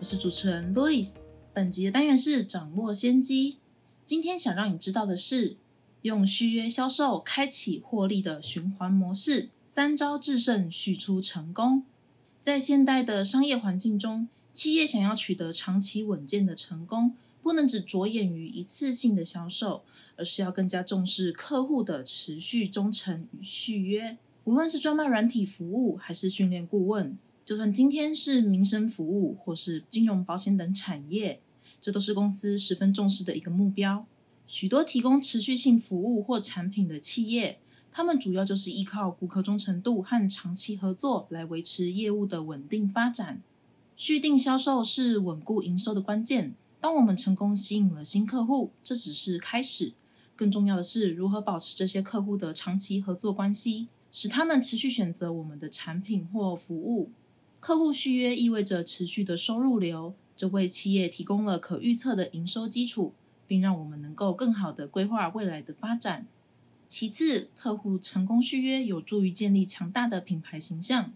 我是主持人 Louis，本集的单元是掌握先机。今天想让你知道的是，用续约销售开启获利的循环模式，三招制胜续出成功。在现代的商业环境中，企业想要取得长期稳健的成功，不能只着眼于一次性的销售，而是要更加重视客户的持续忠诚与续约。无论是专卖软体服务，还是训练顾问。就算今天是民生服务或是金融保险等产业，这都是公司十分重视的一个目标。许多提供持续性服务或产品的企业，他们主要就是依靠顾客忠诚度和长期合作来维持业务的稳定发展。续订销售是稳固营收的关键。当我们成功吸引了新客户，这只是开始，更重要的是如何保持这些客户的长期合作关系，使他们持续选择我们的产品或服务。客户续约意味着持续的收入流，这为企业提供了可预测的营收基础，并让我们能够更好的规划未来的发展。其次，客户成功续约有助于建立强大的品牌形象。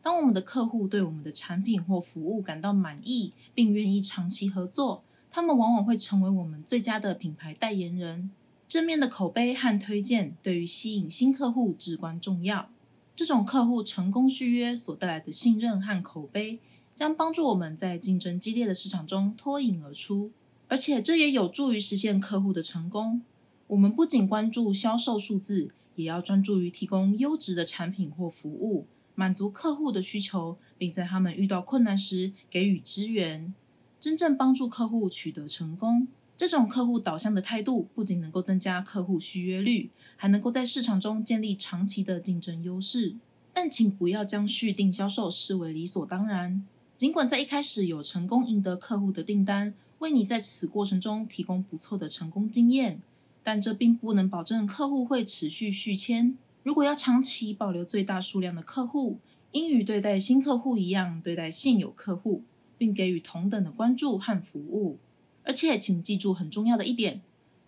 当我们的客户对我们的产品或服务感到满意，并愿意长期合作，他们往往会成为我们最佳的品牌代言人。正面的口碑和推荐对于吸引新客户至关重要。这种客户成功续约所带来的信任和口碑，将帮助我们在竞争激烈的市场中脱颖而出，而且这也有助于实现客户的成功。我们不仅关注销售数字，也要专注于提供优质的产品或服务，满足客户的需求，并在他们遇到困难时给予支援，真正帮助客户取得成功。这种客户导向的态度，不仅能够增加客户续约率。还能够在市场中建立长期的竞争优势，但请不要将续订销售视为理所当然。尽管在一开始有成功赢得客户的订单，为你在此过程中提供不错的成功经验，但这并不能保证客户会持续续签。如果要长期保留最大数量的客户，应与对待新客户一样对待现有客户，并给予同等的关注和服务。而且，请记住很重要的一点。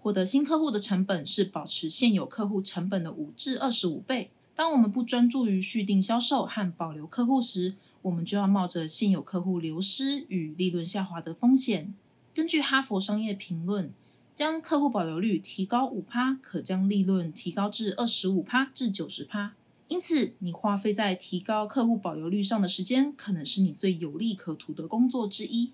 获得新客户的成本是保持现有客户成本的五至二十五倍。当我们不专注于续订销售和保留客户时，我们就要冒着现有客户流失与利润下滑的风险。根据哈佛商业评论，将客户保留率提高五趴，可将利润提高至二十五趴至九十趴。因此，你花费在提高客户保留率上的时间，可能是你最有利可图的工作之一。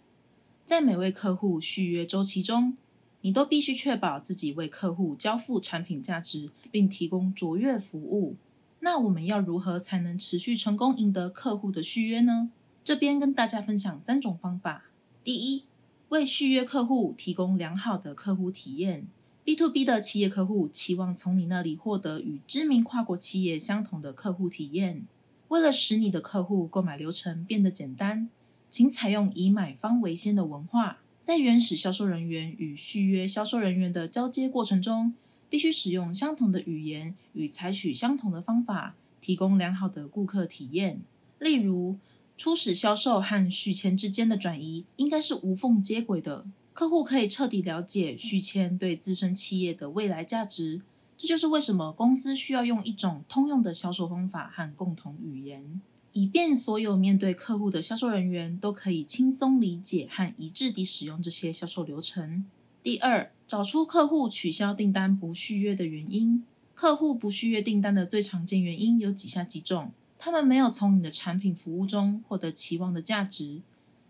在每位客户续约周期中，你都必须确保自己为客户交付产品价值，并提供卓越服务。那我们要如何才能持续成功赢得客户的续约呢？这边跟大家分享三种方法。第一，为续约客户提供良好的客户体验。B to B 的企业客户期望从你那里获得与知名跨国企业相同的客户体验。为了使你的客户购买流程变得简单，请采用以买方为先的文化。在原始销售人员与续约销售人员的交接过程中，必须使用相同的语言与采取相同的方法，提供良好的顾客体验。例如，初始销售和续签之间的转移应该是无缝接轨的，客户可以彻底了解续签对自身企业的未来价值。这就是为什么公司需要用一种通用的销售方法和共同语言。以便所有面对客户的销售人员都可以轻松理解和一致地使用这些销售流程。第二，找出客户取消订单不续约的原因。客户不续约订单的最常见原因有以下几种：他们没有从你的产品服务中获得期望的价值；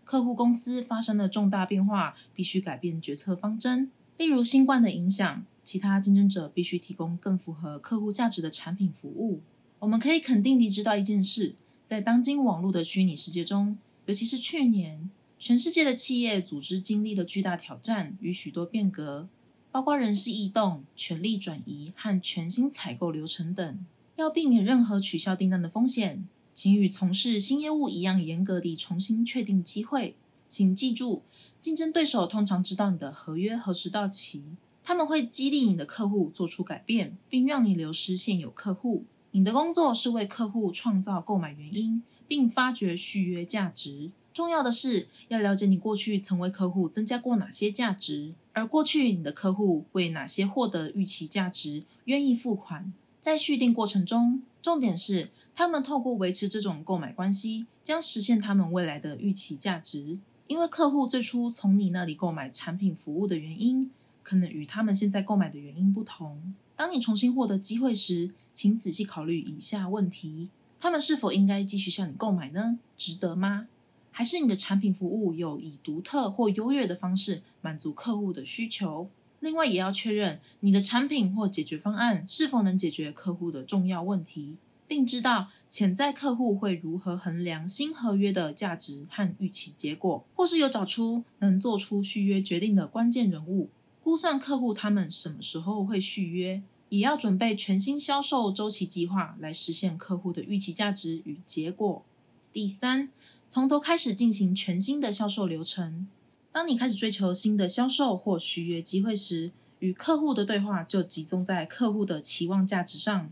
客户公司发生了重大变化，必须改变决策方针，例如新冠的影响；其他竞争者必须提供更符合客户价值的产品服务。我们可以肯定地知道一件事。在当今网络的虚拟世界中，尤其是去年，全世界的企业组织经历了巨大挑战与许多变革，包括人事异动、权力转移和全新采购流程等。要避免任何取消订单的风险，请与从事新业务一样严格地重新确定机会。请记住，竞争对手通常知道你的合约何时到期，他们会激励你的客户做出改变，并让你流失现有客户。你的工作是为客户创造购买原因，并发掘续约价值。重要的是要了解你过去曾为客户增加过哪些价值，而过去你的客户为哪些获得预期价值愿意付款。在续订过程中，重点是他们透过维持这种购买关系，将实现他们未来的预期价值。因为客户最初从你那里购买产品服务的原因，可能与他们现在购买的原因不同。当你重新获得机会时，请仔细考虑以下问题：他们是否应该继续向你购买呢？值得吗？还是你的产品服务有以独特或优越的方式满足客户的需求？另外，也要确认你的产品或解决方案是否能解决客户的重要问题，并知道潜在客户会如何衡量新合约的价值和预期结果，或是有找出能做出续约决定的关键人物，估算客户他们什么时候会续约。也要准备全新销售周期计划，来实现客户的预期价值与结果。第三，从头开始进行全新的销售流程。当你开始追求新的销售或续约机会时，与客户的对话就集中在客户的期望价值上。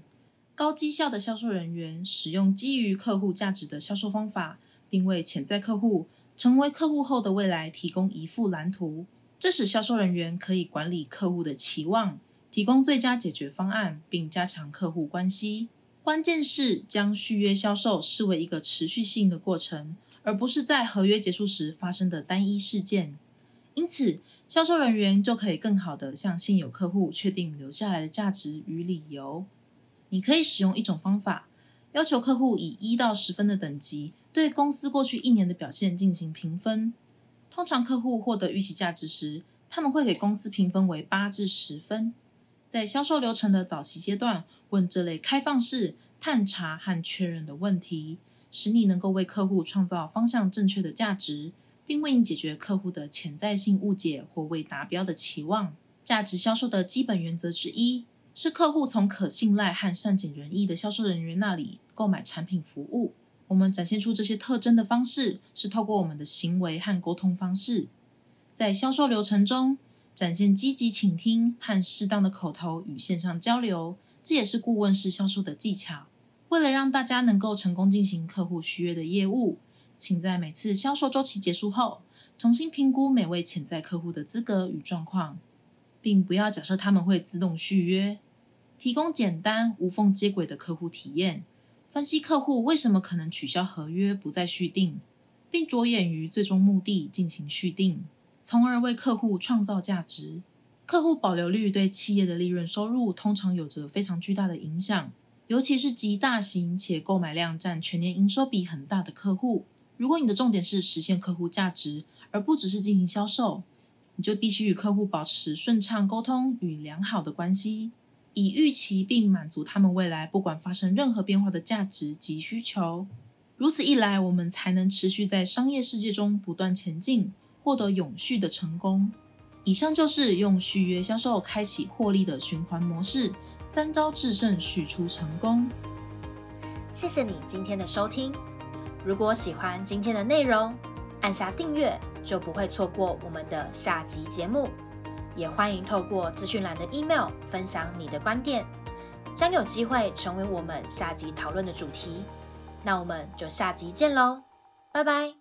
高绩效的销售人员使用基于客户价值的销售方法，并为潜在客户成为客户后的未来提供一幅蓝图。这使销售人员可以管理客户的期望。提供最佳解决方案，并加强客户关系。关键是将续约销售视为一个持续性的过程，而不是在合约结束时发生的单一事件。因此，销售人员就可以更好的向现有客户确定留下来的价值与理由。你可以使用一种方法，要求客户以一到十分的等级对公司过去一年的表现进行评分。通常，客户获得预期价值时，他们会给公司评分为八至十分。在销售流程的早期阶段，问这类开放式探查和确认的问题，使你能够为客户创造方向正确的价值，并为你解决客户的潜在性误解或未达标的期望。价值销售的基本原则之一是，客户从可信赖和善解人意的销售人员那里购买产品服务。我们展现出这些特征的方式是透过我们的行为和沟通方式，在销售流程中。展现积极倾听和适当的口头与线上交流，这也是顾问式销售的技巧。为了让大家能够成功进行客户续约的业务，请在每次销售周期结束后，重新评估每位潜在客户的资格与状况，并不要假设他们会自动续约。提供简单无缝接轨的客户体验，分析客户为什么可能取消合约不再续订，并着眼于最终目的进行续订。从而为客户创造价值。客户保留率对企业的利润收入通常有着非常巨大的影响，尤其是极大型且购买量占全年营收比很大的客户。如果你的重点是实现客户价值，而不只是进行销售，你就必须与客户保持顺畅沟通与良好的关系，以预期并满足他们未来不管发生任何变化的价值及需求。如此一来，我们才能持续在商业世界中不断前进。获得永续的成功。以上就是用续约销售开启获利的循环模式，三招制胜，续出成功。谢谢你今天的收听。如果喜欢今天的内容，按下订阅就不会错过我们的下集节目。也欢迎透过资讯栏的 email 分享你的观点，将有机会成为我们下集讨论的主题。那我们就下集见喽，拜拜。